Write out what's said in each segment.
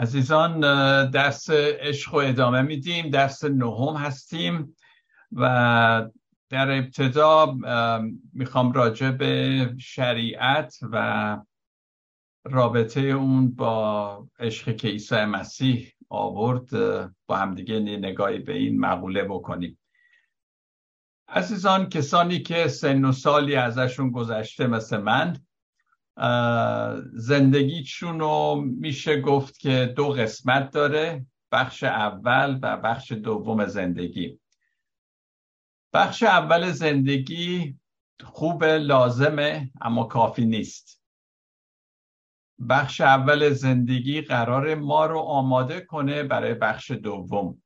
عزیزان درس عشق و ادامه میدیم درس نهم هستیم و در ابتدا می‌خوام راجع به شریعت و رابطه اون با عشق که عیسی مسیح آورد با همدیگه نگاهی به این مقوله بکنیم. عزیزان کسانی که سن و سالی ازشون گذشته مثل من زندگیشون رو میشه گفت که دو قسمت داره بخش اول و بخش دوم زندگی. بخش اول زندگی خوب لازمه اما کافی نیست. بخش اول زندگی قرار ما رو آماده کنه برای بخش دوم.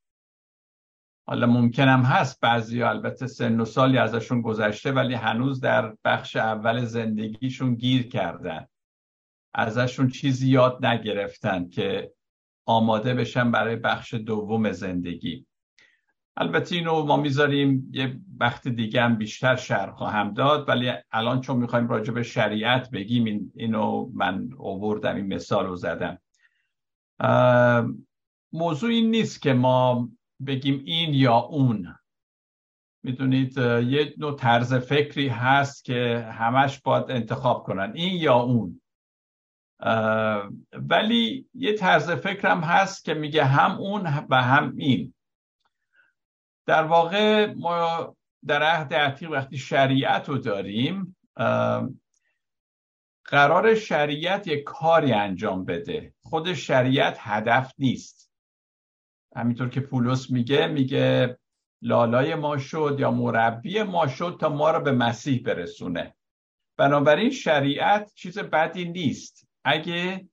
حالا ممکنم هست بعضی البته سن و سالی ازشون گذشته ولی هنوز در بخش اول زندگیشون گیر کردن. ازشون چیزی یاد نگرفتن که آماده بشن برای بخش دوم زندگی. البته اینو ما می‌ذاریم یه وقت دیگه هم بیشتر شرح خواهم داد ولی الان چون می‌خوایم راجع به شریعت بگیم اینو من اووردم این مثال رو زدم. موضوع این نیست که ما بگیم این یا اون. می‌دونید یه نوع طرز فکری هست که همش باید انتخاب کنن. این یا اون. ولی یه طرز فکرم هست که میگه هم اون و هم این. در واقع ما در عهد عتیق وقتی شریعت رو داریم قرار شریعت یک کاری انجام بده. خود شریعت هدف نیست. همینطور که پولس میگه میگه لالای ما شد یا مربی ما شد تا ما رو به مسیح برسونه. بنابراین شریعت چیز بدی نیست. اگه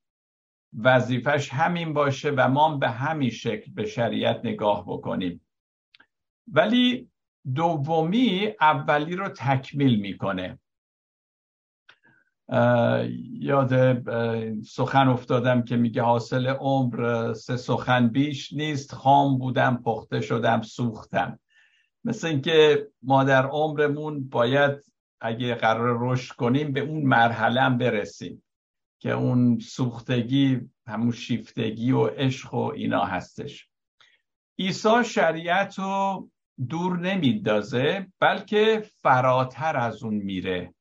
وظیفش همین باشه و ما به همین شکل به شریعت نگاه بکنیم. ولی دومی اولی رو تکمیل می‌کنه. یاد سخن افتادم که میگه حاصل عمر سه سخن بیش نیست خام بودم پخته شدم سوختم. مثل اینکه ما در عمرمون باید اگه قرار رشد کنیم به اون مرحله برسیم که اون سوختگی همون شیفتگی و عشق و اینا هستش. عیسی شریعت رو دور نمیدازه بلکه فراتر از اون میره.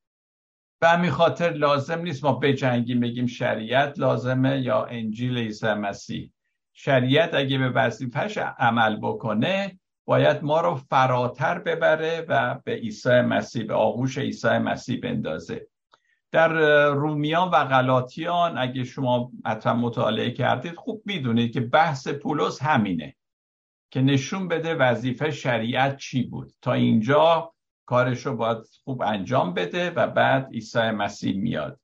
به همین خاطر لازم نیست ما بجنگیم بگیم شریعت لازمه یا انجیل عیسی مسیح. شریعت اگه به وظیفش عمل بکنه باید ما رو فراتر ببره و به عیسی مسیح به آغوش عیسی مسیح بندازه. در رومیان و غلاطیان اگه شما حتما مطالعه کردید خوب می‌دونید که بحث پولس همینه که نشون بده وظیفه شریعت چی بود. تا اینجا کارش رو باید خوب انجام بده و بعد عیسی مسیح میاد.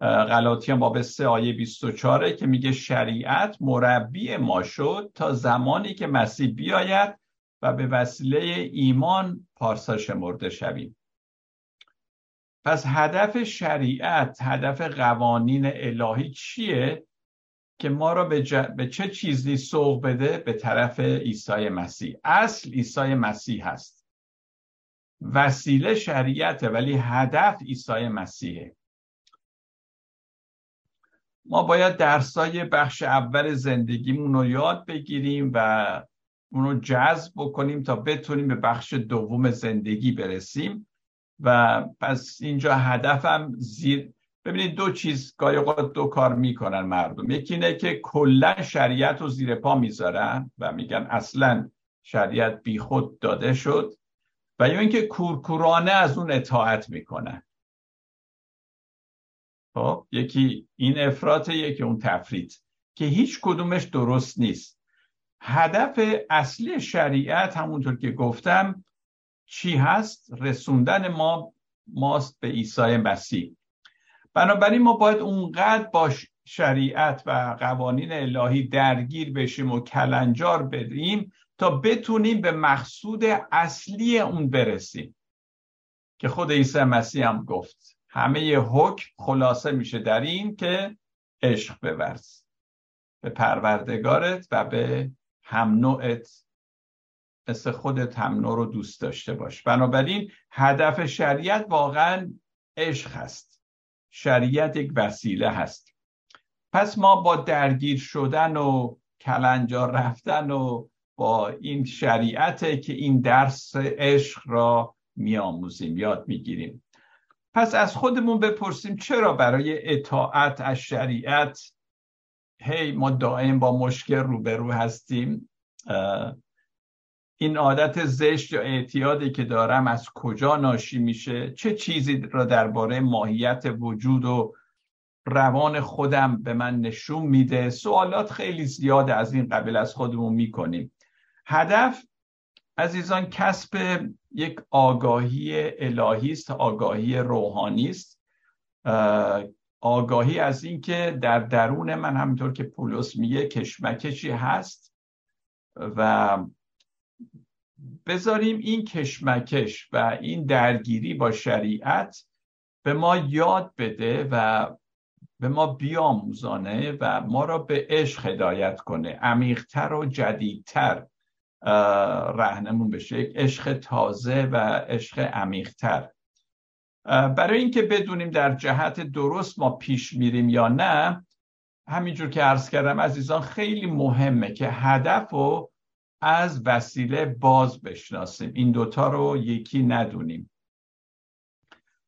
غلاطیان باب 3 آیه 24 که میگه شریعت مربی ما شد تا زمانی که مسیح بیاید و به وسیله ایمان پارسا شمرده شویم. پس هدف شریعت هدف قوانین الهی چیه که ما را به, به چه چیزی سوق بده؟ به طرف عیسی مسیح. اصل عیسی مسیح هست. وسیله شریعت ولی هدف عیسی مسیحه. ما باید درسای بخش اول زندگیمون رو یاد بگیریم و اونو جذب بکنیم تا بتونیم به بخش دوم زندگی برسیم. و پس اینجا هدفم زیر ببینید دو چیز گاهی دو کار می‌کنن مردم. یکی اینه که کلا شریعت رو زیر پا می‌ذارن و میگن اصلا شریعت بیخود داده شد. و یا اینکه کورکورانه از اون اطاعت می‌کنن خب یکی این افراط یکی اون تفرید که هیچ کدومش درست نیست. هدف اصلی شریعت همونطور که گفتم چی هست؟ رسوندن ما ماست به عیسی مسیح. بنابراین ما باید اونقدر با شریعت و قوانین الهی درگیر بشیم و کلنجار بدیم تا بتونیم به مقصود اصلی اون برسیم. که خود عیسی مسیح هم گفت همه حکم خلاصه میشه در این که عشق بورز. به پروردگارت و به هم نوعت مثل خودت هم نوع رو دوست داشته باش. بنابراین هدف شریعت واقعا عشق هست. شریعت یک وسیله هست. پس ما با درگیر شدن و کلنجار رفتن و با این شریعت که این درس عشق را میآموزیم یاد می‌گیریم. پس از خودمون بپرسیم چرا برای اطاعت از شریعت هی ما دائم با مشکل روبرو هستیم؟ این عادت زشت یا اعتیادی که دارم از کجا ناشی میشه؟ چه چیزی را درباره ماهیت وجود و روان خودم به من نشون میده؟ سوالات خیلی زیاد از این قبل از خودمون می‌کنیم. هدف عزیزان کسب یک آگاهی الهی است آگاهی روحانی است. آگاهی از اینکه در درون من همینطور که پولس میگه کشمکشی هست و بذاریم این کشمکش و این درگیری با شریعت به ما یاد بده و به ما بیاموزانه و ما را به عشق هدایت کنه عمیقتر و جدیدتر. رهنمون بشه. یک عشق تازه و عشق عمیقتر. برای اینکه بدونیم در جهت درست ما پیش میریم یا نه همینجور که عرض کردم عزیزان خیلی مهمه که هدف رو از وسیله باز بشناسیم. این دوتا رو یکی ندونیم.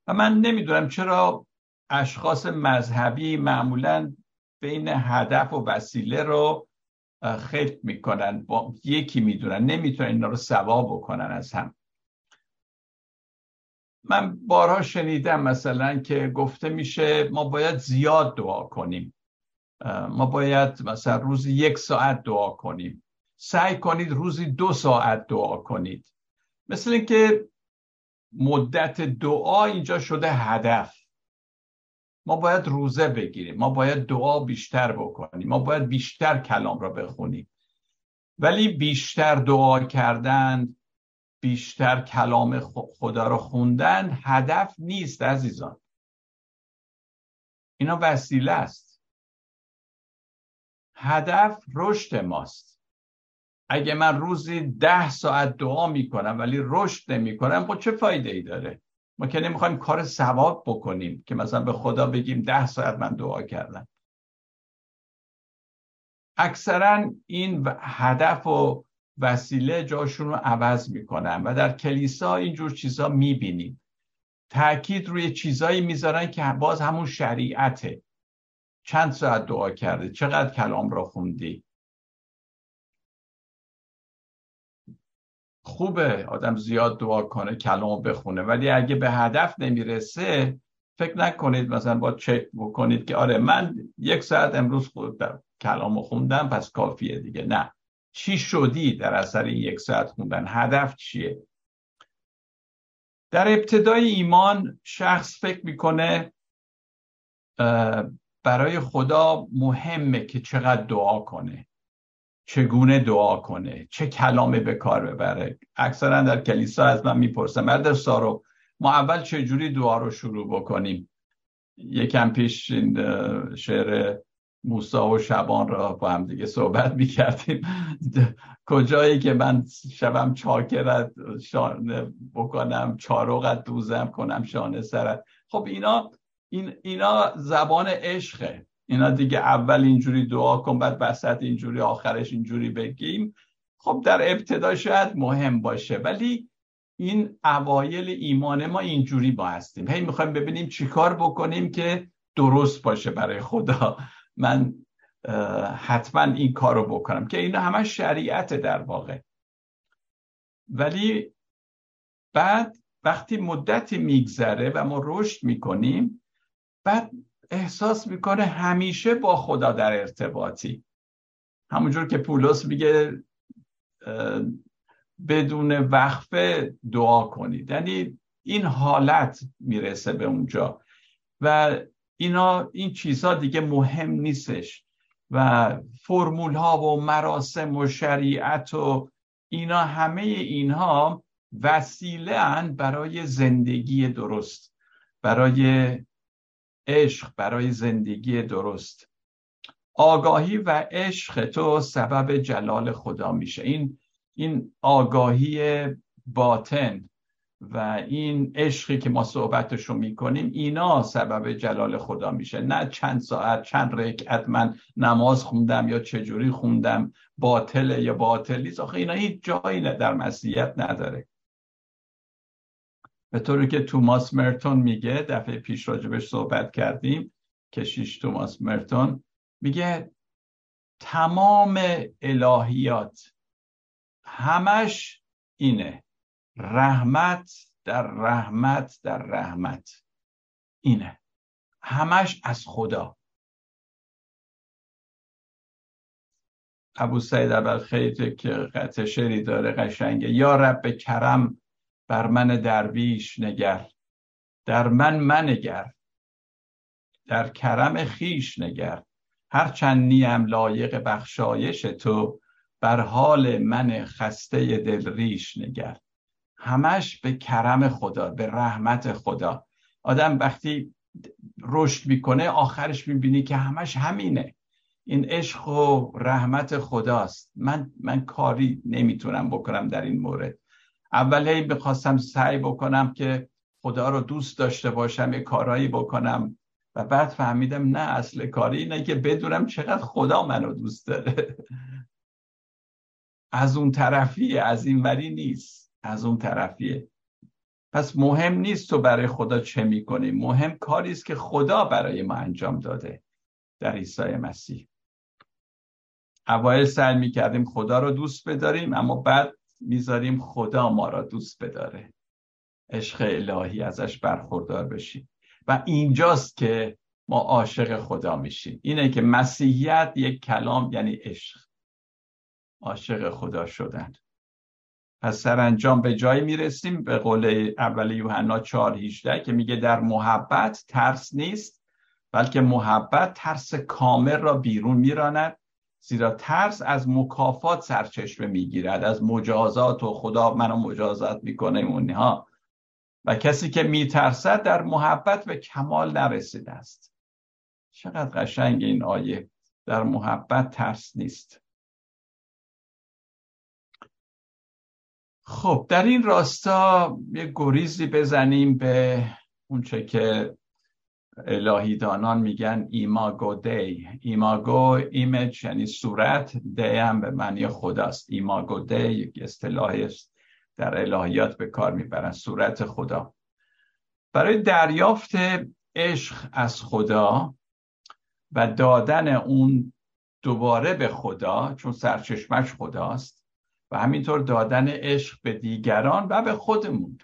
و من نمی‌دونم چرا اشخاص مذهبی معمولا بین هدف و وسیله رو خیلی می‌کنن. با یکی می‌دونن. نمی‌تونن اینا رو سوا بکنن از هم. من بارها شنیدم مثلا که گفته میشه ما باید زیاد دعا کنیم. ما باید مثلا روزی یک ساعت دعا کنیم. سعی کنید روزی دو ساعت دعا کنید. مثل اینکه مدت دعا اینجا شده هدف. ما باید روزه بگیریم. ما باید دعا بیشتر بکنیم. ما باید بیشتر کلام را بخونیم. ولی بیشتر دعا کردن بیشتر کلام خدا رو خوندن هدف نیست عزیزان. اینا وسیله است. هدف رشد ماست. اگه من روزی ده ساعت دعا می‌کنم ولی رشد نمی‌کنم خب چه فایده ای داره؟ ما که نمی‌خوایم کار ثواب بکنیم که مثلا به خدا بگیم ده ساعت من دعا کردم. اکثرا این هدف و وسیله جاشون رو عوض می‌کنن و در کلیسا اینجور چیزا می‌بینیم. تاکید روی چیزایی می‌ذارن که باز همون شریعته. چند ساعت دعا کرده. چقدر کلام را خوندی؟ خوبه آدم زیاد دعا کنه کلام بخونه. ولی اگه به هدف نمی‌رسه فکر نکنید مثلا با چک بکنید که آره من یک ساعت امروز خود کلام خوندم پس کافیه دیگه. نه. چی شدی در اثر یک ساعت خوندن؟ هدف چیه؟ در ابتدای ایمان شخص فکر می‌کنه برای خدا مهمه که چقدر دعا کنه. چگونه دعا کنه چه کلامی به کار ببره. اکثرا در کلیسا از من می‌پرسم مرد سارو ما اول چجوری دعا رو شروع بکنیم؟ یکم پیش این شعر موسا و شبان را با هم دیگه صحبت می‌کردیم. کجایی که من شبم چاکرت شانه بکنم چاروغت دوزم کنم شانه سرت. خب اینا این اینا زبان عشقه. اینا دیگه اول اینجوری دعا کن بعد وسط اینجوری آخرش اینجوری بگیم. خب در ابتدا شاید مهم باشه ولی این اوایل ایمان ما اینجوری با هستیم. هی می‌خوایم ببینیم چیکار بکنیم که درست باشه برای خدا. من حتما این کار رو بکنم که اینا همه شریعت در واقع. ولی بعد وقتی مدتی میگذره و ما رشد می‌کنیم بعد احساس می‌کنه همیشه با خدا در ارتباطی. همونجور که پولس میگه بدون وقفه دعا کنید. یعنی این حالت می‌رسه به اونجا. و اینا این چیزها دیگه مهم نیستش. و فرمول ها و مراسم و شریعت و اینا همه اینها وسیله برای زندگی درست برای عشق برای زندگی درست. آگاهی و عشق تو سبب جلال خدا میشه. این این آگاهی باطن و این عشقی که ما صحبتشو می‌کنیم اینا سبب جلال خدا میشه. نه چند ساعت چند رکعت من نماز خوندم یا چجوری خوندم باطله یا باطلی آخه اینا هیچ جایی در مسیحیت نداره. به طوری که توماس مرتون میگه دفعه پیش راجبش صحبت کردیم کشیش توماس مرتون میگه تمام الهیات همش اینه. رحمت در رحمت در رحمت اینه. همش از خدا. ابو سعید اول که قطع شعری داره قشنگه. یا رب کرم بر من درویش نگر در من منگر در کرم خیش نگر. هرچند نیم لایق بخشایش تو بر حال من خسته دلریش نگر. همش به کرم خدا به رحمت خدا. آدم وقتی رشد می‌کنه آخرش می‌بینی که همش همینه. این عشق و رحمت خداست. من من کاری نمی‌تونم بکنم در این مورد. اول هی می‌خواستم سعی بکنم که خدا رو دوست داشته باشم یه کارایی بکنم. و بعد فهمیدم نه اصل کاری اینه که بدونم چقدر خدا منو دوست داره. از اون طرفیه از این وری نیست. از اون طرفیه. پس مهم نیست تو برای خدا چه می‌کنی. مهم کاری است که خدا برای ما انجام داده در عیسی مسیح. اوایل سعی می‌کردیم خدا رو دوست بداریم اما بعد می‌ذاریم خدا ما را دوست بداره. عشق الهی ازش برخوردار بشیم. و اینجاست که ما عاشق خدا میشیم. اینه که مسیحیت یک کلام یعنی عشق. عاشق خدا شدن. پس سرانجام به جایی می‌رسیم به قول اول یوحنا 4:18 که میگه در محبت ترس نیست بلکه محبت ترس کامل را بیرون میراند. زیرا ترس از مکافات سرچشمه می‌گیرد از مجازات و خدا منو مجازات می‌کنه اونها. و کسی که میترسد در محبت به کمال نرسیده است. چقدر قشنگ این آیه. در محبت ترس نیست. خب در این راستا یه گریزی بزنیم به اونچه که الهیدانان میگن ایماگو دی. ایماگو ایمیج یعنی صورت دی هم به معنی خداست. ایماگو دی یک اصطلاحی است. در الهیات به کار می‌برن. صورت خدا. برای دریافت عشق از خدا و دادن اون دوباره به خدا چون سرچشمش خداست و همینطور دادن عشق به دیگران و به خودمون.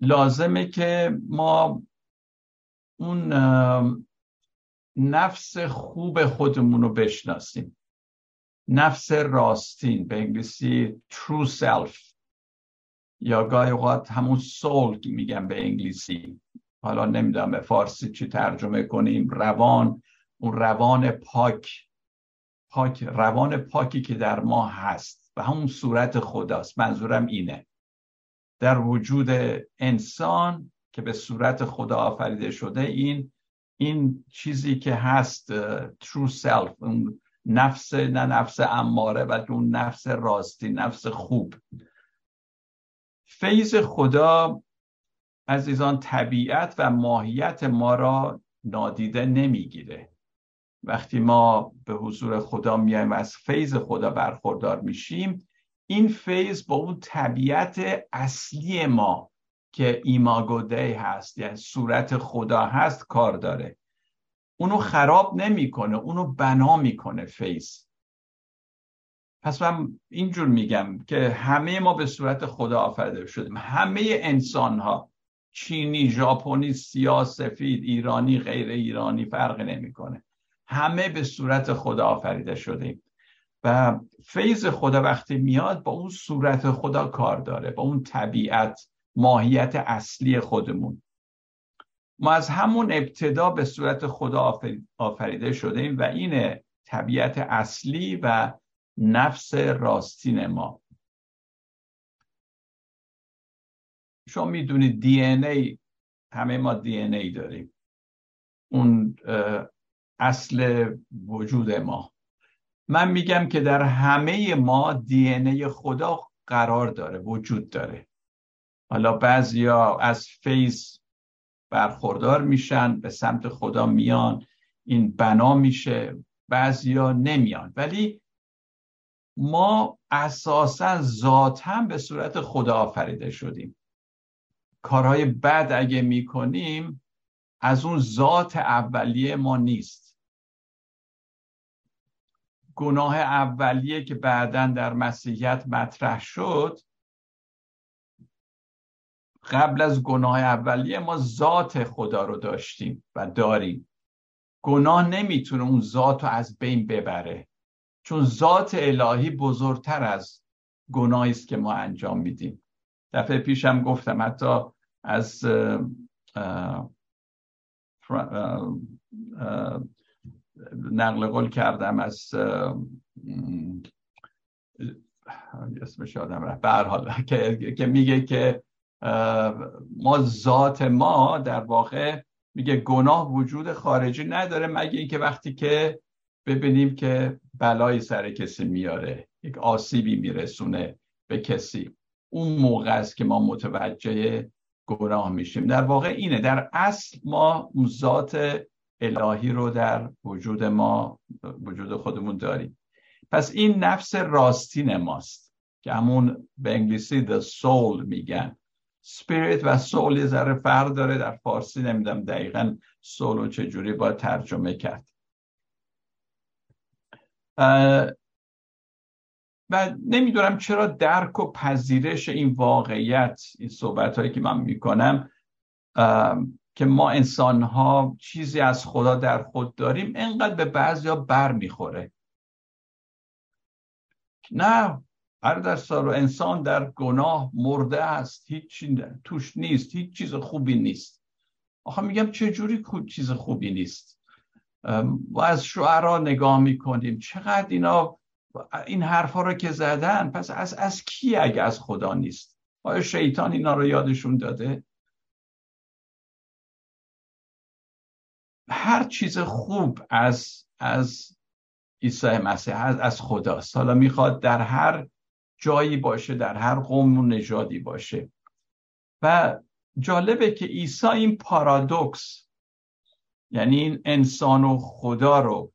لازمه که ما اون نفس خوب خودمون رو بشناسیم. نفس راستین به انگلیسی true self. یا گاهی اوقات همون سول میگم به انگلیسی. حالا نمی‌دونم به فارسی چی ترجمه کنیم. روان اون روان پاک. پاک روان پاکی که در ما هست. و همون صورت خداست. منظورم اینه. در وجود انسان که به صورت خدا آفریده شده این این چیزی که هست true self اون نفس نه نفس اماره بلکه اون نفس راستی نفس خوب. فیض خدا عزیزان طبیعت و ماهیت ما را نادیده نمی‌گیره. وقتی ما به حضور خدا میایم و از فیض خدا برخوردار میشیم این فیض با اون طبیعت اصلی ما که ایماگوده هست یعنی صورت خدا هست کار داره. اونو خراب نمی‌کنه اونو بنا می‌کنه فیض. پس من اینجور میگم که همه ما به صورت خدا آفریده شدیم. همه انسان ها چینی، ژاپنی، سیاه، سفید، ایرانی، غیر ایرانی فرق نمی‌کنه. همه به صورت خدا آفریده شدیم. و فیض خدا وقتی میاد با اون صورت خدا کار داره با اون طبیعت ماهیت اصلی خودمون. ما از همون ابتدا به صورت خدا آفریده شدیم و این طبیعت اصلی و نفس راستین ما. شما می‌دونید دی ای همه ما دی ای داریم. اون اصل وجود ما. من میگم که در همه ما دی ای خدا قرار داره وجود داره. حالا بعضیا از فیض برخوردار میشن به سمت خدا میان این بنا میشه بعضیا نمیان. ولی ما اساسا ذاتا به صورت خدا آفریده شدیم. کارهای بد اگه می‌کنیم از اون ذات اولیه ما نیست. گناه اولیه که بعدا در مسیحیت مطرح شد قبل از گناه اولیه ما ذات خدا رو داشتیم و داریم. گناه نمی‌تونه اون ذات رو از بین ببره چون ذات الهی بزرگتر از گناهی است که ما انجام میدیم. دفعه پیشم گفتم حتی از نقل قول کردم از اسمش آدم رفت. که, که میگه که ما ذات ما در واقع میگه گناه وجود خارجی نداره مگه اینکه وقتی که ببینیم که بلایی سر کسی میاره یک آسیبی میرسونه به کسی اون موقع است که ما متوجه گناه میشیم. در واقع اینه. در اصل ما اون ذات الهی رو در وجود ما وجود خودمون داریم. پس این نفس راستین ماست که همون به انگلیسی the soul میگن. Spirit و soul یه ذره فرق داره. در فارسی نمی‌دونم دقیقا soul رو چجوری باید ترجمه کرد. و نمی‌دونم چرا درک و پذیرش این واقعیت این صحبت هایی که من می‌کنم که ما انسان ها چیزی از خدا در خود داریم انقدر به بعضی ها بر می‌خوره. نه در سال انسان در گناه مرده است هیچ توش نیست هیچ چیز خوبی نیست. آخه میگم چه جوری چیز خوبی نیست؟ و از شعرها نگاه می‌کنیم. چقدر اینا این حرفا رو که زدن پس از از کی اگه از خدا نیست؟ آیا شیطان اینا رو یادشون داده؟ هر چیز خوب از از عیسی مسیح از, از خداست. حالا می‌خواد در هر جایی باشه در هر قوم و نژادی باشه. و جالبه که عیسی این پارادوکس یعنی این انسان و خدا رو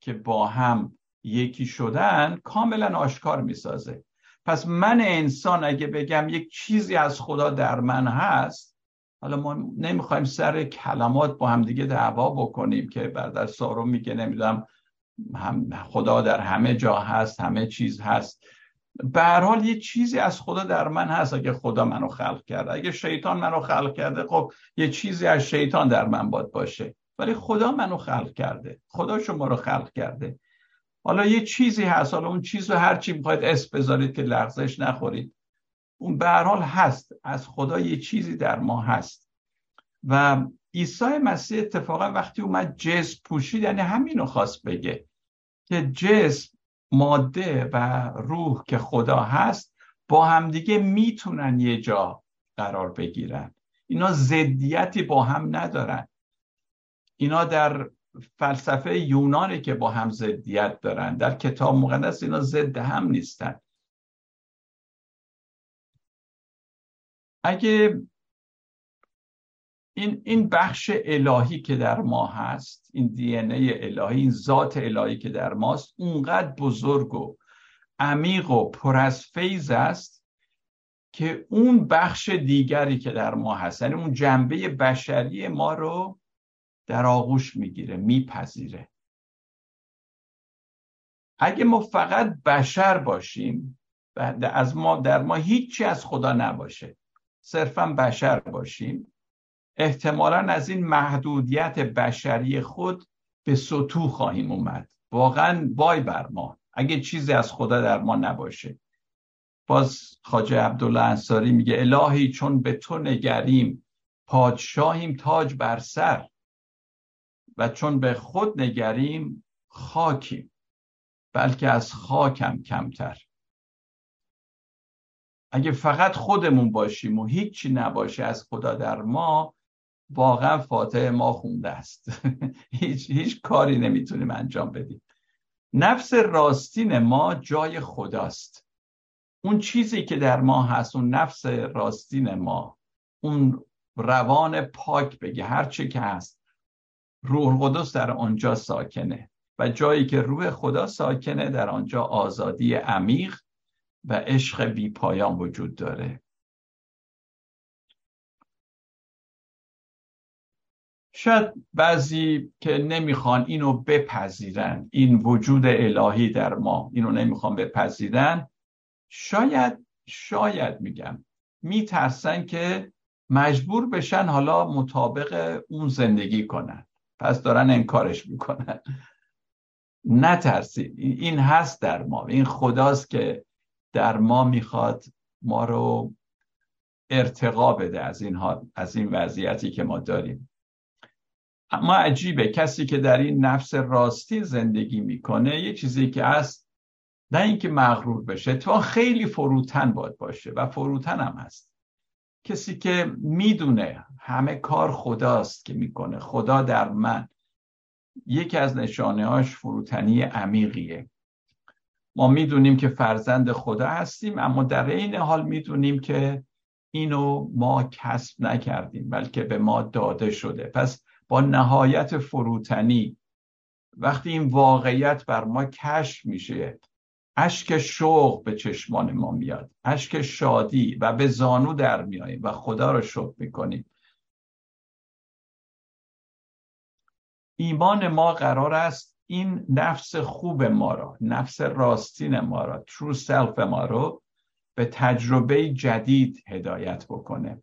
که با هم یکی شدن کاملا آشکار می‌سازه. پس من انسان اگه بگم یک چیزی از خدا در من هست حالا ما نمی‌خوایم سر کلمات با هم دیگه دعوا بکنیم که در سارو میگه نمی‌دونم خدا در همه جا هست همه چیز هست. به حال یه چیزی از خدا در من هست اگه خدا منو خلق کرده. اگه شیطان منو خلق کرده خب یه چیزی از شیطان در من باید باشه. ولی خدا منو خلق کرده. خدا شما رو خلق کرده. حالا یه چیزی هست. حالا اون چیز رو هر چی می‌خواید اسم بذارید که لغزش نخورید. اون به حال هست از خدا یه چیزی در ما هست. و عیسی مسیح اتفاقا وقتی اومد جسم پوشید یعنی همینو خواست بگه که جسم ماده و روح که خدا هست با همدیگه می‌تونن یه جا قرار بگیرن. اینا زدیتی با هم ندارن. اینا در فلسفه یونانی که با هم زدیت دارن در کتاب مقدس اینا ضد هم نیستن. اگه این, این بخش الهی که در ما هست این دی ای الهی این ذات الهی که در ماست اونقدر بزرگ و عمیق و پر از فیض است که اون بخش دیگری که در ما هست یعنی اون جنبه بشری ما رو در آغوش می‌گیره میپذیره. اگه ما فقط بشر باشیم از ما در ما هیچی از خدا نباشه. صرفا بشر باشیم. احتمالا از این محدودیت بشری خود به سطوح خواهیم اومد. واقعا وای بر ما. اگه چیزی از خدا در ما نباشه. باز خاجه عبدالله انصاری میگه الهی چون به تو نگریم پادشاهیم تاج بر سر. و چون به خود نگریم خاکیم. بلکه از خاکم کمتر. اگه فقط خودمون باشیم و هیچی نباشه از خدا در ما واقعا فاتح ما خونده است. هیچ, هیچ کاری نمی‌تونیم انجام بدیم. نفس راستین ما جای خداست. اون چیزی که در ما هست اون نفس راستین ما اون روان پاک بگه هر چی که هست. روح قدس در آنجا ساکنه و جایی که روح خدا ساکنه در آنجا آزادی عمیق و عشق بی پایان وجود داره. شاید بعضی که نمی‌خوان اینو بپذیرن این وجود الهی در ما اینو نمی‌خوان بپذیرن شاید شاید میگم میترسن که مجبور بشن حالا مطابق اون زندگی کنن. پس دارن انکارش می‌کنن. نترسید. این هست در ما. این خداست که در ما می‌خواد ما رو ارتقا بده از این, از این وضعیتی که ما داریم. اما عجیبه کسی که در این نفس راستی زندگی می‌کنه یه چیزی که هست نه اینکه مغرور بشه تو خیلی فروتن باید باشه و فروتن هم هست. کسی که می‌دونه همه کار خداست که می‌کنه خدا در من یکی از نشانه هاش فروتنی عمیقیه. ما می‌دونیم که فرزند خدا هستیم اما در این حال می‌دونیم که اینو ما کسب نکردیم بلکه به ما داده شده. پس با نهایت فروتنی وقتی این واقعیت بر ما کشف میشه اشک شوق به چشمان ما میاد اشک شادی و به زانو در میاییم و خدا رو شکر می‌کنیم. ایمان ما قرار است این نفس خوب ما را نفس راستین ما را true self ما رو به تجربه جدید هدایت بکنه.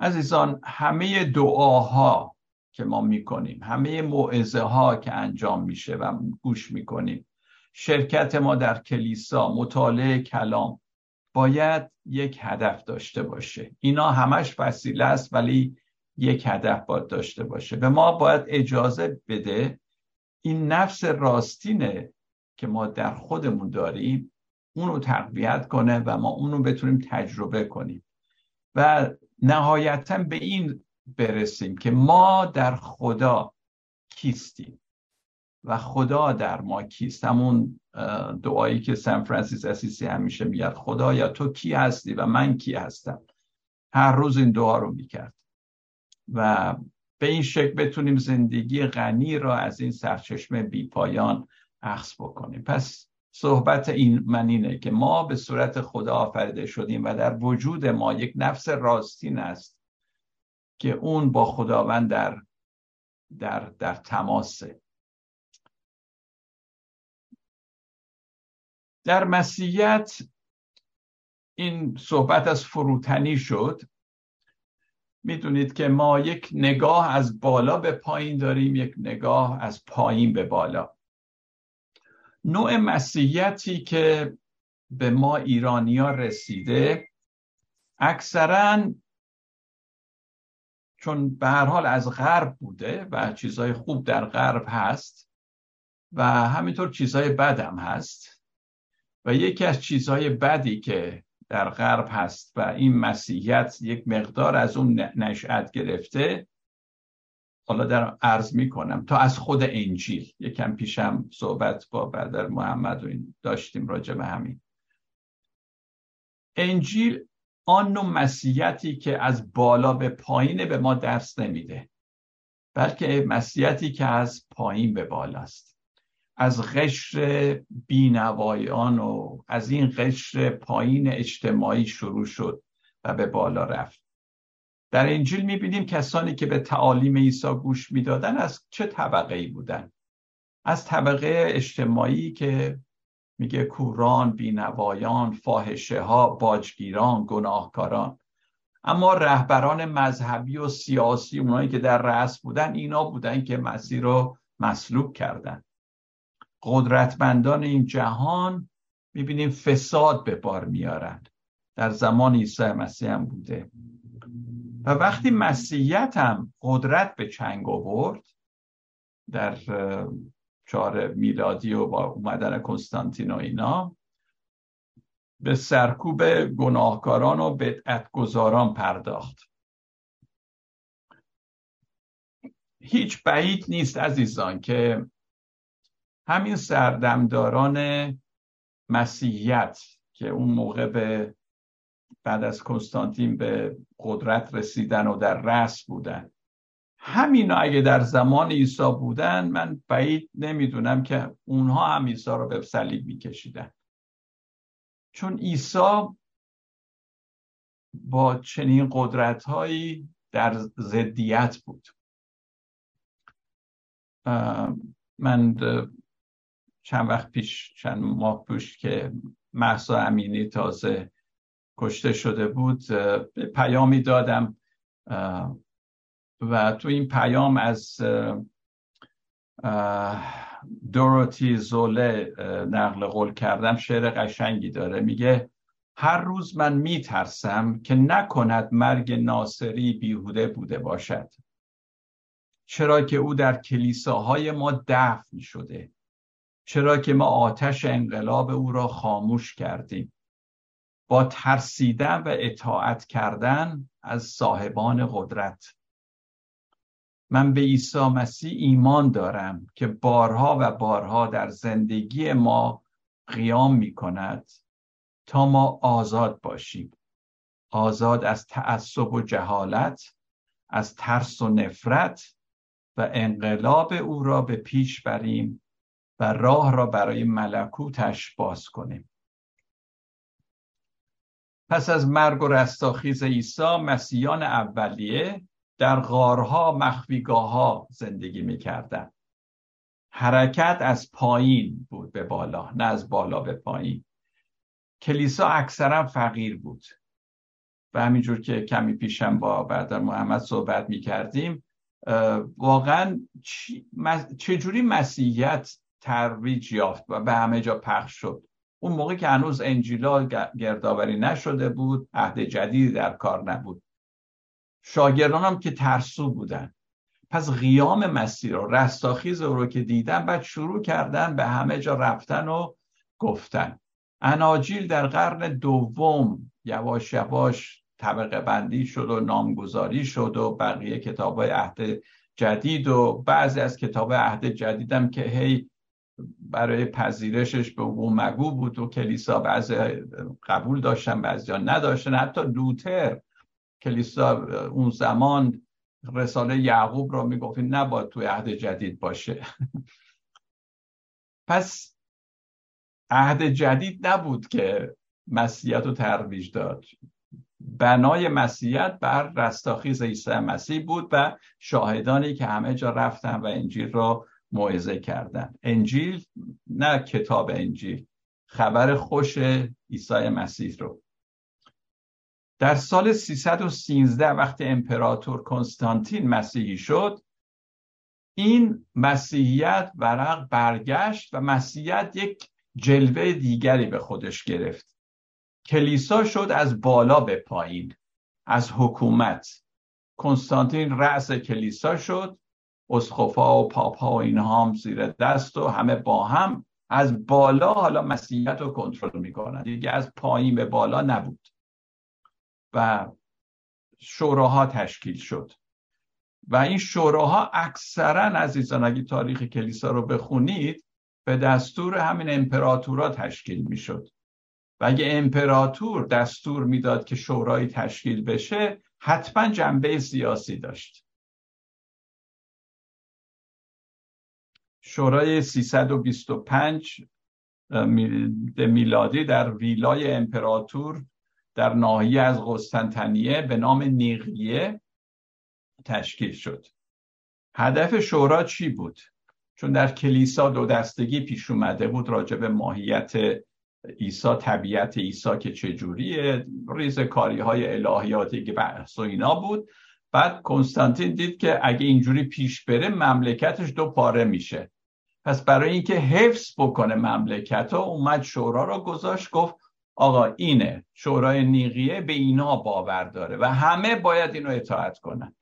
عزیزان همه دعاها که ما می‌کنیم همه موعظه ها که انجام میشه و گوش می‌کنیم شرکت ما در کلیسا مطالعه کلام باید یک هدف داشته باشه. اینا همش وسیله است ولی یک هدف باید داشته باشه. به ما باید اجازه بده این نفس راستینه که ما در خودمون داریم اونو تقویت کنه و ما اونو بتونیم تجربه کنیم. و نهایتا به این برسیم که ما در خدا کیستیم. و خدا در ما کیست. همون دعایی که سن فرانسیس اسیسی همیشه خدا یا تو کی هستی و من کی هستم؟ هر روز این دعا رو می‌کرد. و به این شکل بتونیم زندگی غنی را از این سرچشمه بی پایان اخص بکنیم. پس صحبت این من اینه که ما به صورت خدا آفریده شدیم و در وجود ما یک نفس راستین است که اون با خداوند در در در تماسه. در مسیحیت این صحبت از فروتنی شد. می‌دونید که ما یک نگاه از بالا به پایین داریم یک نگاه از پایین به بالا. نوع مسیحیتی که به ما ایرانیا رسیده اکثرا چون به هر حال از غرب بوده و چیزهای خوب در غرب هست و همینطور چیزهای بد هم هست. و یکی از چیزهای بدی که در غرب هست و این مسیحیت یک مقدار از اون نشأت گرفته. حالا در عرض می کنم تا از خود انجیل. یکم پیشم صحبت با بدر محمد و این داشتیم راجع به همین. انجیل آن نوع مسیحیتی که از بالا به پایین به ما درس نمیده بلکه مسیحیتی که از پایین به بالاست. از قشر بینوایان و از این قشر پایین اجتماعی شروع شد و به بالا رفت. در انجیل می‌بینیم کسانی که به تعالیم عیسی گوش می‌دادن از چه طبقه ای بودن؟ از طبقه اجتماعی که میگه کوران بینوایان فاحشه ها باجگیران گناهکاران. اما رهبران مذهبی و سیاسی اونایی که در رأس بودن اینا بودن که مسیر رو مسلوب کردن. قدرتمندان این جهان می‌بینیم فساد به بار میارن در زمان عیسی مسیح هم بوده. و وقتی مسیحیت هم قدرت به چنگ آورد در چهار میلادی و با اومدن کنستانتین و اینا به سرکوب گناهکاران و بدعتگذاران پرداخت. هیچ بعید نیست عزیزان که همین سردمداران مسیحیت که اون موقع به بعد از کنستانتین به قدرت رسیدن و در رأس بودن. همین اگه در زمان عیسی بودن من بعید نمی‌دونم که اونها هم عیسی رو به صلیب میکشیدن. چون عیسی با چنین قدرت هایی در ضدیت بود. من چند وقت پیش چند ماه پیش که محسا امینی تازه کشته شده بود پیامی دادم و تو این پیام از دوروتی زوله نقل قول کردم شعر قشنگی داره. میگه هر روز من میترسم که نکند مرگ ناصری بیهوده بوده باشد. چرا که او در کلیساهای ما دفن شده. چرا که ما آتش انقلاب او را خاموش کردیم. با ترسیدن و اطاعت کردن از صاحبان قدرت. من به عیسی مسیح ایمان دارم که بارها و بارها در زندگی ما قیام می کند تا ما آزاد باشیم. آزاد از تعصب و جهالت از ترس و نفرت و انقلاب او را به پیش بریم و راه را برای ملکوتش باز کنیم. پس از مرگ و رستاخیز عیسی مسیحیان اولیه در غارها مخفیگاه ها زندگی می‌کردن. حرکت از پایین بود به بالا نه از بالا به پایین. کلیسا اکثرا فقیر بود. و همینجور که کمی پیشم با برادر محمد صحبت می‌کردیم واقعا چجوری مسیحیت ترویج یافت و به همه جا پخش شد. اون موقع که هنوز انجیلا گردآوری نشده بود عهد جدیدی در کار نبود. شاگردان هم که ترسو بودن. پس قیام مسیر و رستاخیز رو که دیدن بعد شروع کردن به همه جا رفتن و گفتن. اناجیل در قرن دوم یواش یواش طبقه بندی شد و نامگذاری شد و بقیه کتاب های عهد جدید و بعضی از کتاب عهد جدیدم که هی برای پذیرشش به او مگو بود و کلیسا بعضی قبول داشتن بعضی نداشتن. حتی لوتر کلیسا اون زمان رساله یعقوب را می‌گفت نباید توی عهد جدید باشه. پس عهد جدید نبود که مسیحیت رو ترویج داد. بنای مسیحیت بر رستاخیز عیسی مسیح بود و شاهدانی که همه جا رفتن و انجیل را موعظه کردن. انجیل نه کتاب انجیل خبر خوش عیسی مسیح رو. در سال 313 وقتی امپراتور کنستانتین مسیحی شد این مسیحیت ورق برگشت و مسیحیت یک جلوه دیگری به خودش گرفت. کلیسا شد از بالا به پایین از حکومت. کنستانتین رأس کلیسا شد اسخفا و پاپا و اینها هم زیر دست و همه با هم از بالا حالا مسیحیت رو کنترل می‌کنن. دیگه از پایین به بالا نبود. و شوراها تشکیل شد. و این شوراها اکثرا عزیزان اگه تاریخ کلیسا رو بخونید به دستور همین امپراتورا تشکیل می‌شد. و اگه امپراتور دستور می‌داد که شورایی تشکیل بشه حتما جنبه سیاسی داشت. شورای 325 میلادی در ویلای امپراتور در ناحیه از قسطنطنیه به نام نیقیه تشکیل شد. هدف شورا چی بود؟ چون در کلیسا دو دستگی پیش اومده بود راجع به ماهیت عیسی طبیعت عیسی که چجوریه ریز کاری های الهیاتی که بحث و اینا بود. بعد کنستانتین دید که اگه اینجوری پیش بره مملکتش دو پاره میشه. پس برای اینکه حفظ بکنه مملکت ها اومد شورا را گذاشت گفت آقا اینه شورای نیقیه به اینا باور داره و همه باید اینو اطاعت کنن.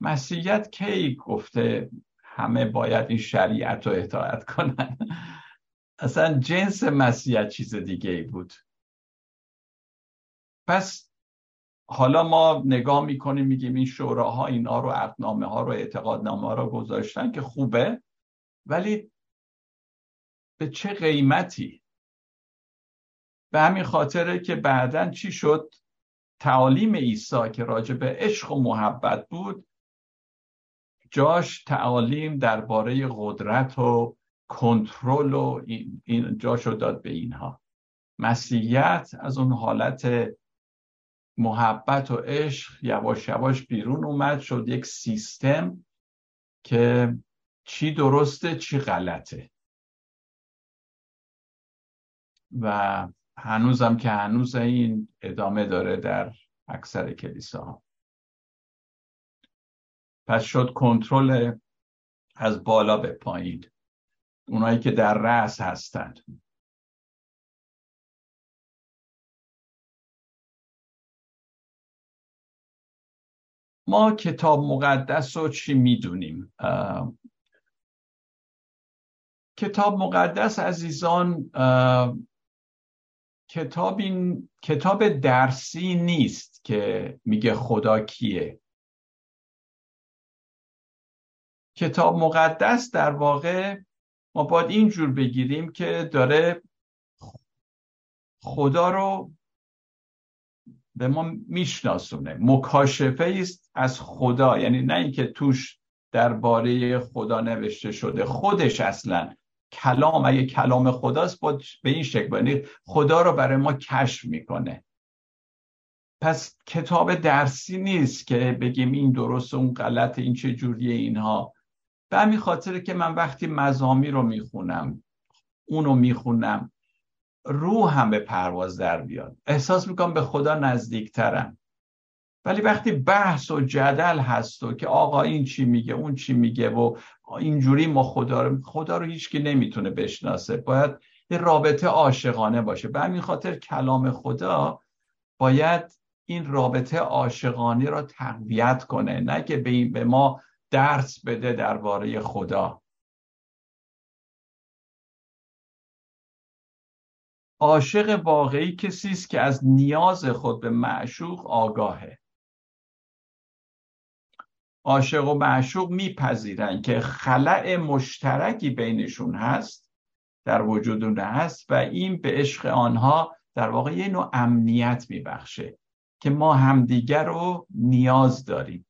مسیحیت کی گفته همه باید این شریعت رو اطاعت کنن؟ اصلا جنس مسیحیت چیز دیگه ای بود. پس حالا ما نگاه می‌کنیم میگیم این شوراها اینا رو عقدنامه ها رو اعتقادنامه ها رو گذاشتن که خوبه. ولی به چه قیمتی؟ به همین خاطره که بعدا چی شد؟ تعالیم عیسی که راجع به عشق و محبت بود جاش تعالیم درباره قدرت و کنترل و این جاشو داد به اینها. مسیحیت از اون حالت محبت و عشق یواش یواش بیرون اومد شد یک سیستم که چی درسته چی غلطه. و هنوزم که هنوز این ادامه داره در اکثر کلیساها. پس شد کنترل از بالا به پایین. اونایی که در رأس هستند. ما کتاب مقدس رو چی می‌دونیم؟ کتاب مقدس عزیزان کتاب این کتاب درسی نیست که میگه خدا کیه. کتاب مقدس در واقع ما باید اینجور بگیریم که داره خدا رو به ما میشناسونه. مکاشفه است از خدا. یعنی نه اینکه توش درباره خدا نوشته شده. خودش اصلا کلام. اگه کلام خداست باید به این شکل یعنی خدا رو برای ما کشف می‌کنه. پس کتاب درسی نیست که بگیم این درست اون غلط این چه جوریه اینها. به همین خاطره که من وقتی مزامی رو می‌خونم اونو می‌خونم. روح هم به پرواز در بیاد. احساس می‌کنم به خدا نزدیکترم. ولی وقتی بحث و جدل هست و که آقا این چی میگه اون چی میگه و اینجوری ما خدا رو خدا رو هیچکی نمی‌تونه بشناسه. باید یه رابطه عاشقانه باشه. به همین خاطر کلام خدا باید این رابطه عاشقانه را تقویت کنه. نه که به, به ما درس بده درباره خدا. عاشق واقعی کسی است که از نیاز خود به معشوق آگاهه. عاشق و معشوق میپذیرن که خلع مشترکی بینشون هست در وجود هست و این به عشق آنها در واقع یه نوع امنیت میبخشه که ما همدیگر رو نیاز داریم.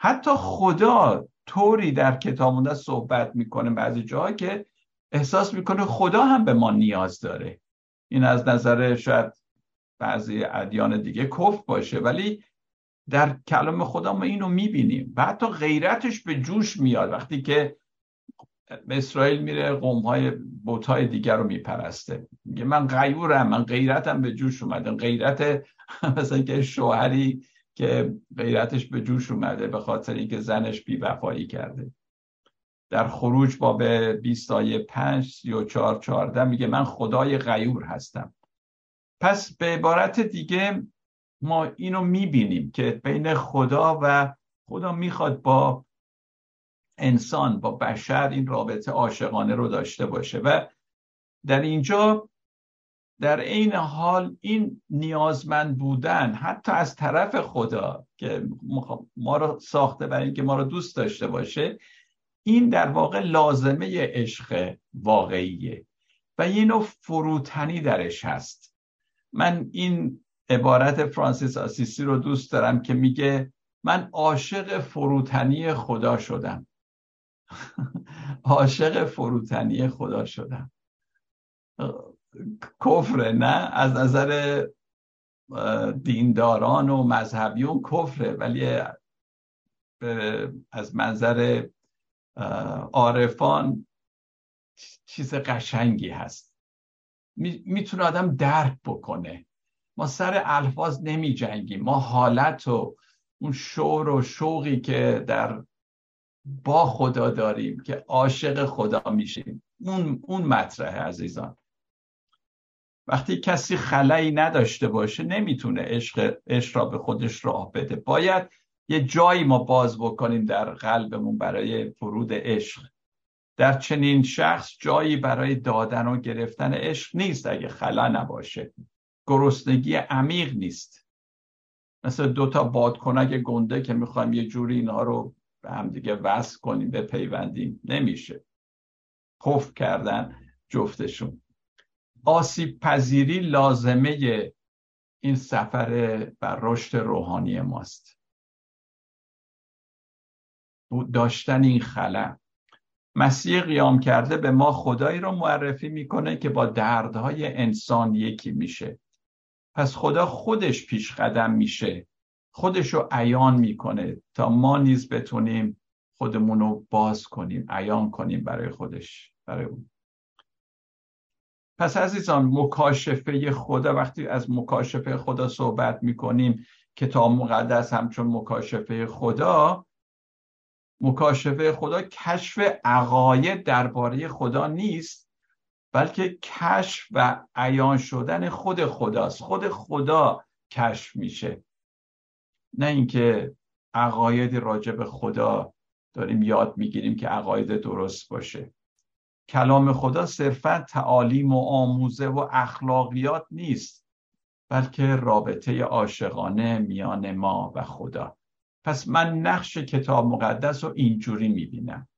حتی خدا طوری در کتاب صحبت می‌کنه بعضی جاها که احساس می‌کنه خدا هم به ما نیاز داره. این از نظر شاید بعضی ادیان دیگه کف باشه ولی در کلام خدا ما اینو می‌بینیم و حتی غیرتش به جوش میاد وقتی که به اسرائیل میره قوم های بوت های دیگر رو میپرسته. میگه من غیورم من غیرتم به جوش اومده غیرت مثلا که شوهری که غیرتش به جوش اومده به خاطر اینکه زنش بیوفایی کرده. در خروج باب 20 آیه 5 34 14 میگه من خدای غیور هستم. پس به عبارت دیگه ما اینو می‌بینیم که بین خدا و خدا می‌خواد با انسان با بشر این رابطه عاشقانه رو داشته باشه. و در اینجا در عین حال این نیازمند بودن حتی از طرف خدا که ما رو ساخته برای اینکه ما رو دوست داشته باشه این در واقع لازمه عشق واقعیه و یه نوع فروتنی درش هست. من این عبارت فرانسیس آسیسی رو دوست دارم که میگه من عاشق فروتنی خدا شدم. عاشق فروتنی خدا شدم. کفره نه؟ از نظر دینداران و مذهبیون کفره ولی از منظر عارفان چیز قشنگی هست. می‌تونه آدم درک بکنه. ما سر الفاظ نمی جنگیم ما حالت و اون شور و شوقی که در با خدا داریم که عاشق خدا میشیم. اون, اون مطرحه عزیزان. وقتی کسی خلایی نداشته باشه نمی‌تونه عشق, را به خودش راه بده. باید یه جایی ما باز بکنیم در قلبمون برای فرود عشق. در چنین شخص جایی برای دادن و گرفتن عشق نیست اگه خلا نباشه. گرسنگی عمیق نیست. مثل دو تا بادکنک گنده که می‌خوایم یه جوری اینها رو به هم دیگه وصل کنیم به پیوندیم نمیشه. خوف کردن جفتشون. آسیب پذیری لازمه این سفر بر رشد روحانی ماست. داشتن این خلم مسیح قیام کرده به ما خدایی رو معرفی می‌کنه که با دردهای انسان یکی میشه. پس خدا خودش پیش قدم میشه. خودش رو عیان می‌کنه تا ما نیز بتونیم خودمون رو باز کنیم عیان کنیم برای خودش برای اون. پس عزیزان مکاشفه خدا وقتی از مکاشفه خدا صحبت می‌کنیم کتاب مقدس همچون مکاشفه خدا مکاشفه خدا کشف عقاید درباره خدا نیست بلکه کشف و عیان شدن خود خداست. خود خدا کشف میشه. نه اینکه عقاید راجع به خدا داریم یاد می‌گیریم که عقاید درست باشه. کلام خدا صرفا تعالیم و آموزه و اخلاقیات نیست بلکه رابطه عاشقانه میان ما و خدا. پس من نقش کتاب مقدس رو اینجوری می‌بینم.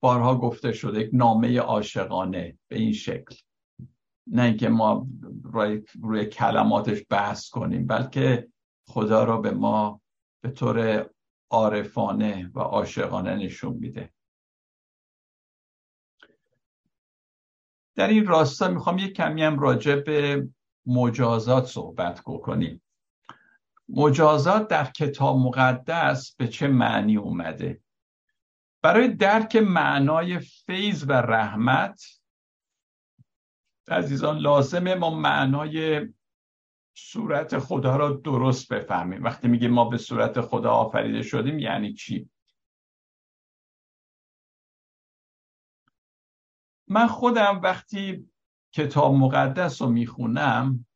بارها گفته شده یک نامه عاشقانه به این شکل. نه اینکه ما روی, روی کلماتش بحث کنیم بلکه خدا را به ما به طور عارفانه و عاشقانه نشون میده. در این راستا می‌خوام یک کمی هم راجع به مجازات صحبت کنیم مجازات در کتاب مقدس به چه معنی اومده؟ برای درک معنای فیض و رحمت عزیزان لازمه ما معنای صورت خدا را درست بفهمیم. وقتی میگه ما به صورت خدا آفریده شدیم یعنی چی؟ من خودم وقتی کتاب مقدس رو می‌خونم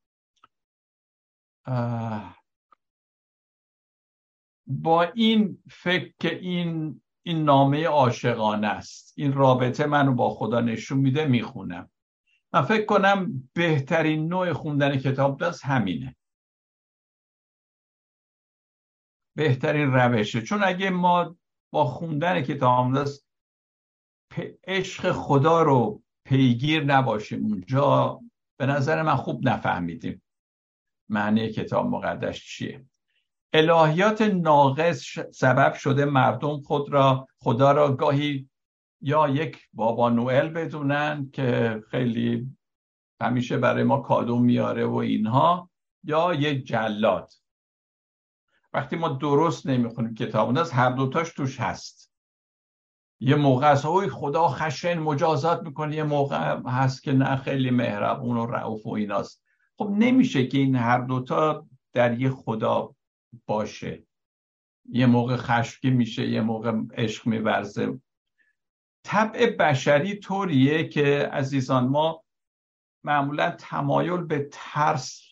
با این فکر که این این نامه عاشقانه است. این رابطه منو با خدا نشون میده می‌خونم. من فکر کنم بهترین نوع خوندن کتاب دست همینه. بهترین روشه. چون اگه ما با خوندن کتاب دست عشق خدا رو پیگیر نباشیم اونجا به نظر من خوب نفهمیدیم معنی کتاب مقدس چیه. الهیات ناقص سبب شده مردم خود را خدا را گاهی یا یک بابا نوئل بدونن که خیلی همیشه برای ما کادو میاره و اینها یا یک جلاد. وقتی ما درست نمی‌خونیم کتاب از هر دوتاش توش هست. یه موقع است اوی خدا خشن مجازات می‌کنه. یه موقع هست که نه خیلی مهربون و رعوف و ایناست. خب نمیشه که این هر دوتا در یه خدا باشه. یه موقع خشکی میشه یه موقع عشق میورزه. طبع بشری طوریه که عزیزان ما معمولا تمایل به ترس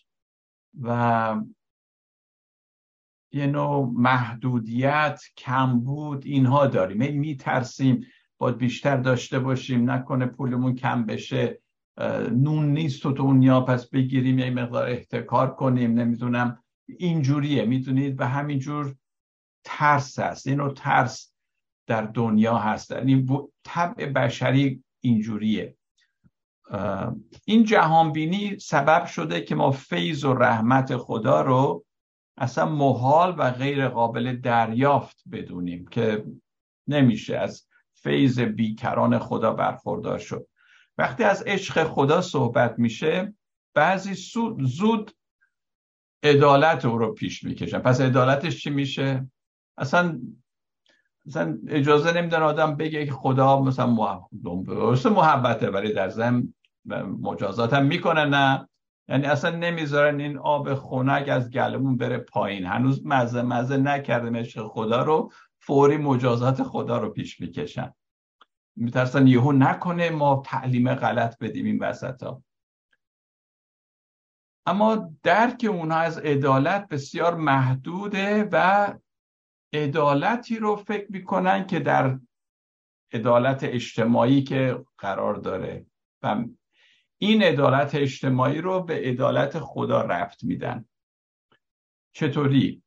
و یه نوع محدودیت کمبود اینها داریم. می میترسیم باید بیشتر داشته باشیم نکنه پولمون کم بشه. نون نیست تو دنیا پس بگیریم یه مقدار احتکار کنیم. نمی‌دونم. اینجوریه. می‌دونید؟ و همینجور ترس هست. اینو ترس در دنیا هست. یعنی طبع بشری اینجوریه. این جهانبینی سبب شده که ما فیض و رحمت خدا رو اصلا محال و غیر قابل دریافت بدونیم که نمیشه از فیض بیکران خدا برخوردار شد. وقتی از عشق خدا صحبت میشه بعضی زود عدالت او رو پیش می‌کشن. پس عدالتش چی میشه؟ اصلا مثلا اجازه نمیدن آدم بگه که خدا مثلا محبته ولی در زم مجازات هم می‌کنه نه. یعنی اصلا نمی‌ذارن این آب خنک از گلمون بره پایین. هنوز مزه مزه نکرده عشق خدا رو فوری مجازات خدا رو پیش می‌کشن. میترسن یهو نکنه ما تعلیم غلط بدیم این وسط ها اما درک اونها از عدالت بسیار محدوده و عدالتی رو فکر می‌کنن که در عدالت اجتماعی که قرار داره و این عدالت اجتماعی رو به عدالت خدا رفت میدن. چطوری؟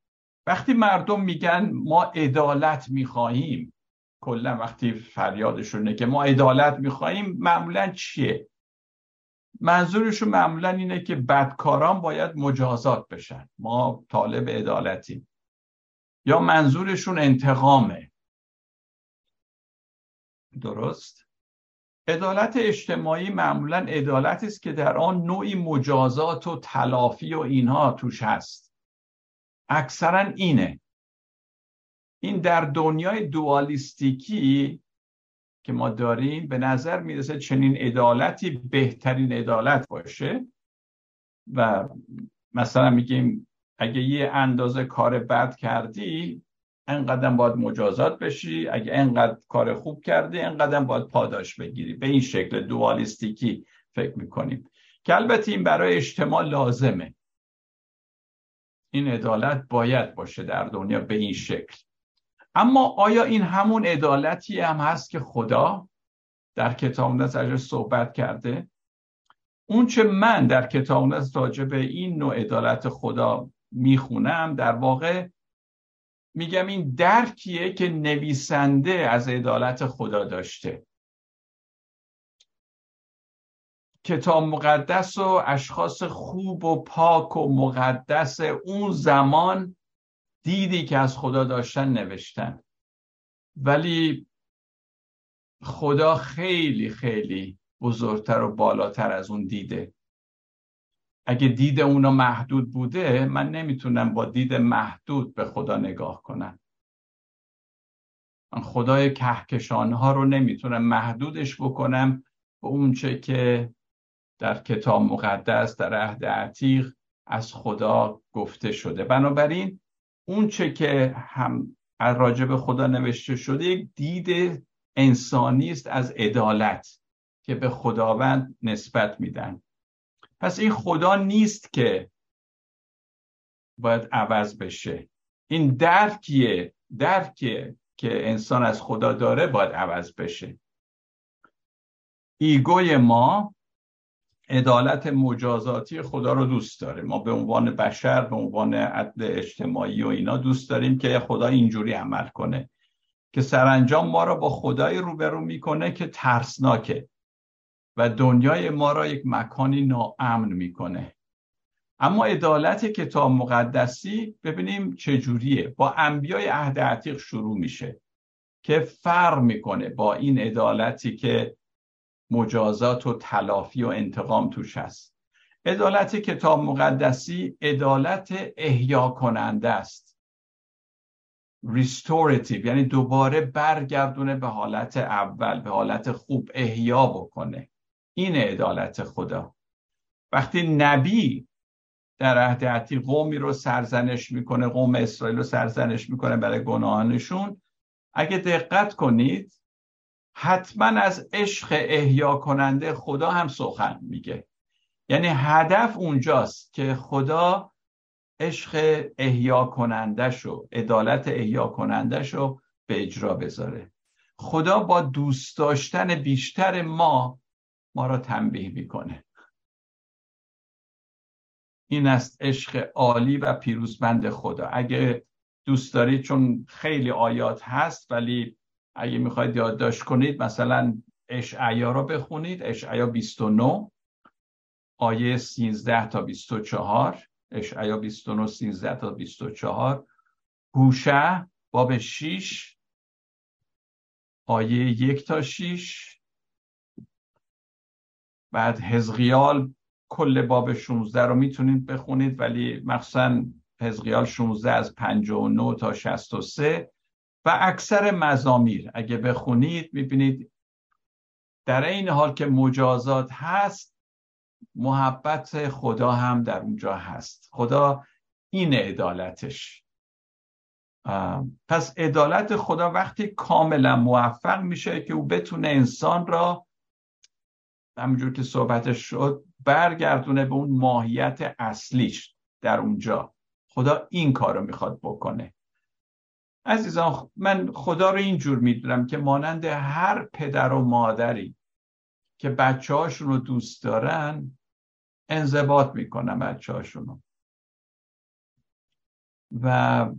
وقتی مردم میگن ما عدالت می‌خواهیم کلا وقتی فریادشونه که ما عدالت می‌خواهیم معمولا چیه؟ منظورشون معمولا اینه که بدکاران باید مجازات بشن. ما طالب عدالتیم. یا منظورشون انتقامه. درست؟ عدالت اجتماعی معمولا عدالتی است که در آن نوعی مجازات و تلافی و اینها توش هست. اکثرا اینه. این در دنیای دوالیستیکی که ما داریم به نظر می‌رسه چنین عدالتی بهترین عدالت باشه و مثلا میگیم اگه یه اندازه کار بد کردی انقدر باید مجازات بشی اگه انقدر کار خوب کردی انقدر باید پاداش بگیری. به این شکل دوالیستیکی فکر می‌کنیم. که البته این برای اجتماع لازمه. این عدالت باید باشه در دنیا به این شکل. اما آیا این همون عدالتی هم هست که خدا در کتاب مقدس صحبت کرده؟ اون چه من در کتاب مقدس راجع به این نوع عدالت خدا می‌خونم در واقع میگم این درکیه که نویسنده از عدالت خدا داشته. کتاب مقدس و اشخاص خوب و پاک و مقدس اون زمان دیدی که از خدا داشتن نوشتن. ولی خدا خیلی خیلی بزرگتر و بالاتر از اون دیده. اگه دید اونا محدود بوده من نمی‌تونم با دید محدود به خدا نگاه کنم. من خدای کهکشانها رو نمی‌تونم محدودش بکنم به اونچه که در کتاب مقدس در عهد عتیق از خدا گفته شده. بنابراین اونچه که هم راجب خدا نوشته شده یک دید انسانی است از عدالت که به خداوند نسبت میدن. پس این خدا نیست که باید عوض بشه. این درکیه درکیه که انسان از خدا داره باید عوض بشه. ایگوی ما عدالت مجازاتی خدا رو دوست داره. ما به عنوان بشر به عنوان عدل اجتماعی و اینا دوست داریم که خدا اینجوری عمل کنه. که سرانجام ما رو با خدای روبرو می‌کنه که ترسناکه. و دنیای ما را یک مکانی ناامن می‌کنه. اما عدالت کتاب مقدسی ببینیم چجوریه با انبیای عهد عتیق شروع میشه که فرق می‌کنه با این عدالتی که مجازات و تلافی و انتقام توش هست. عدالت کتاب مقدسی عدالت احیا کننده است. ریستورتیو یعنی دوباره برگردونه به حالت اول به حالت خوب احیا بکنه. این عدالت خدا. وقتی نبی در عهد عتیق قومی رو سرزنش می‌کنه قوم اسرائیل رو سرزنش می‌کنه برای گناهانشون اگه دقت کنید حتما از عشق احیا کننده خدا هم سخن میگه. یعنی هدف اونجاست که خدا عشق احیا کننده شو عدالت احیا کننده شو به اجرا بذاره. خدا با دوست داشتن بیشتر ما ما را تنبیه می‌کنه. این است عشق عالی و پیروزمند خدا. اگه دوست دارید چون خیلی آیات هست ولی اگه می‌خواید یادداشت کنید مثلا اشعیا رو بخونید. اشعیا 29 آیه 13 تا 24 اشعیا 29 13 تا 24 هوشه باب 6 آیه 1 تا 6 بعد حزقیال کل باب 16 رو می‌تونید بخونید ولی مخصوصا حزقیال 16 از 59 تا 63 و اکثر مزامیر اگه بخونید می‌بینید در این حال که مجازات هست محبت خدا هم در اونجا هست. خدا این عدالتش. پس عدالت خدا وقتی کاملا موفق میشه که او بتونه انسان را همونجور که صحبتش شد برگردونه به اون ماهیت اصلیش در اونجا. خدا این کار رو می‌خواد بکنه. عزیزان من خدا رو اینجور می‌دونم که مانند هر پدر و مادری که بچه هاشون رو دوست دارن انضباط می‌کنن بچه هاشون رو و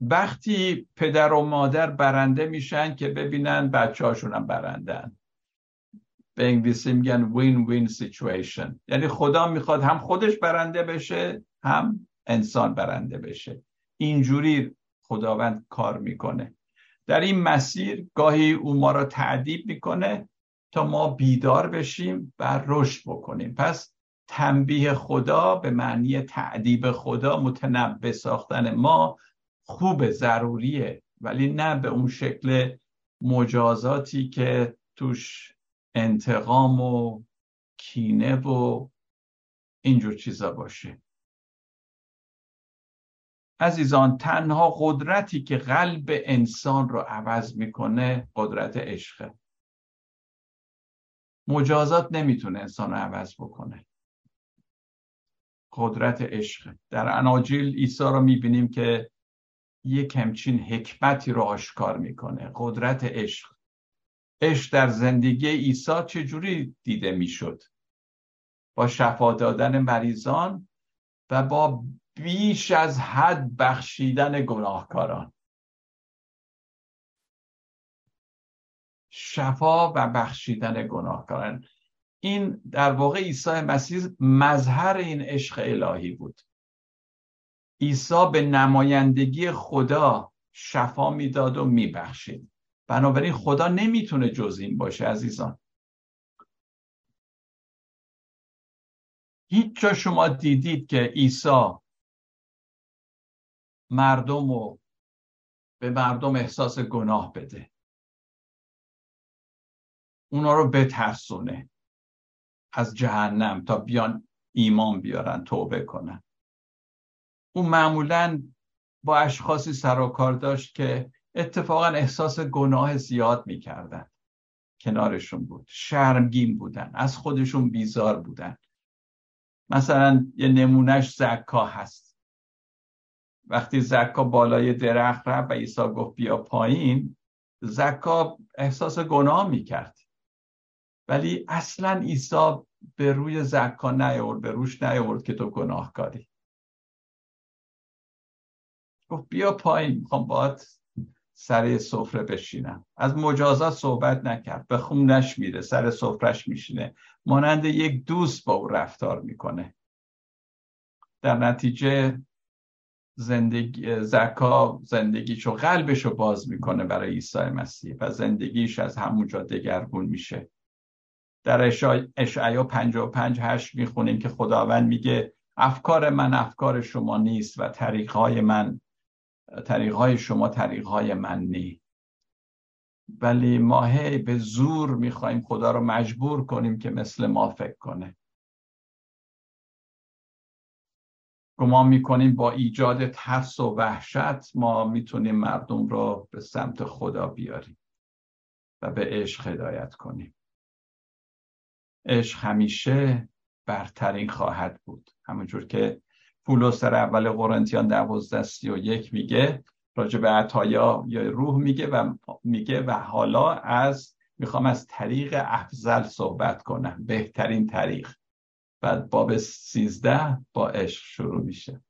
وقتی پدر و مادر برنده میشن که ببینن بچه هاشون هم برندن. به انگلیسی میگن وین وین سیچویشن یعنی خدا می‌خواد هم خودش برنده بشه هم انسان برنده بشه. اینجوری خداوند کار می‌کنه. در این مسیر گاهی او ما را تعدیب می‌کنه تا ما بیدار بشیم و رشد بکنیم. پس تنبیه خدا به معنی تعدیب خدا متنبه ساختن ما خوب ضروریه ولی نه به اون شکل مجازاتی که توش انتقام و کینه و اینجور چیزا باشه. عزیزان تنها قدرتی که قلب انسان رو عوض می‌کنه قدرت عشقه مجازات نمی‌تونه انسان رو عوض بکنه. قدرت عشق. در اناجیل عیسی رو می‌بینیم که یک همچین حکمتی رو آشکار می‌کنه قدرت عشق. عشق در زندگی عیسی چجوری دیده می‌شد؟ با شفا دادن مریضان و با بیش از حد بخشیدن گناهکاران. شفا و بخشیدن گناهکاران. این در واقع عیسی مسیح مظهر این عشق الهی بود. عیسی به نمایندگی خدا شفا می‌داد و میبخشید. بنابراین خدا نمی‌تونه جز این باشه عزیزان. هیچ جا شما دیدید که عیسی مردم رو به مردم احساس گناه بده. اونا رو بترسونه. از جهنم تا بیان ایمان بیارن توبه کنن. اون معمولا با اشخاصی سر و کار داشت که اتفاقا احساس گناه زیاد می‌کردن. کنارشون بود. شرمگین بودن. از خودشون بیزار بودن. مثلا یه نمونهش زکا هست. وقتی زکا بالای درخت رفت و عیسی گفت بیا پایین زکا احساس گناه می‌کرد. ولی اصلا عیسی به روی زکا نیورد به روش نیورد که تو گناهکاری. گفت بیا پایین می‌خوام باید سر سفره بشینم. از مجازات صحبت نکرد به خونش میره سر سفرش میشینه. مانند یک دوست با او رفتار می‌کنه. در نتیجه زندگی زکا زندگیشو قلبشو باز می‌کنه برای عیسی مسیح و زندگیش از همونجا دگرگون میشه. در اشعیا 55 هشت می‌خونیم که خداوند میگه افکار من افکار شما نیست و طریقهای من طریقهای شما طریقهای من نی ولی ما هی به زور می‌خوایم خدا رو مجبور کنیم که مثل ما فکر کنه. گمان می‌کنیم با ایجاد ترس و وحشت ما می‌تونیم مردم رو به سمت خدا بیاریم و به عشق هدایت کنیم. عشق همیشه برترین خواهد بود. همونجور که پولس در اول قرنتیان دوازده سی و یک میگه راجع به عطایا یا روح میگه و میگه و حالا از می‌خوام از طریق افضل صحبت کنم بهترین طریق. بعد باب سیزده با عشق شروع میشه.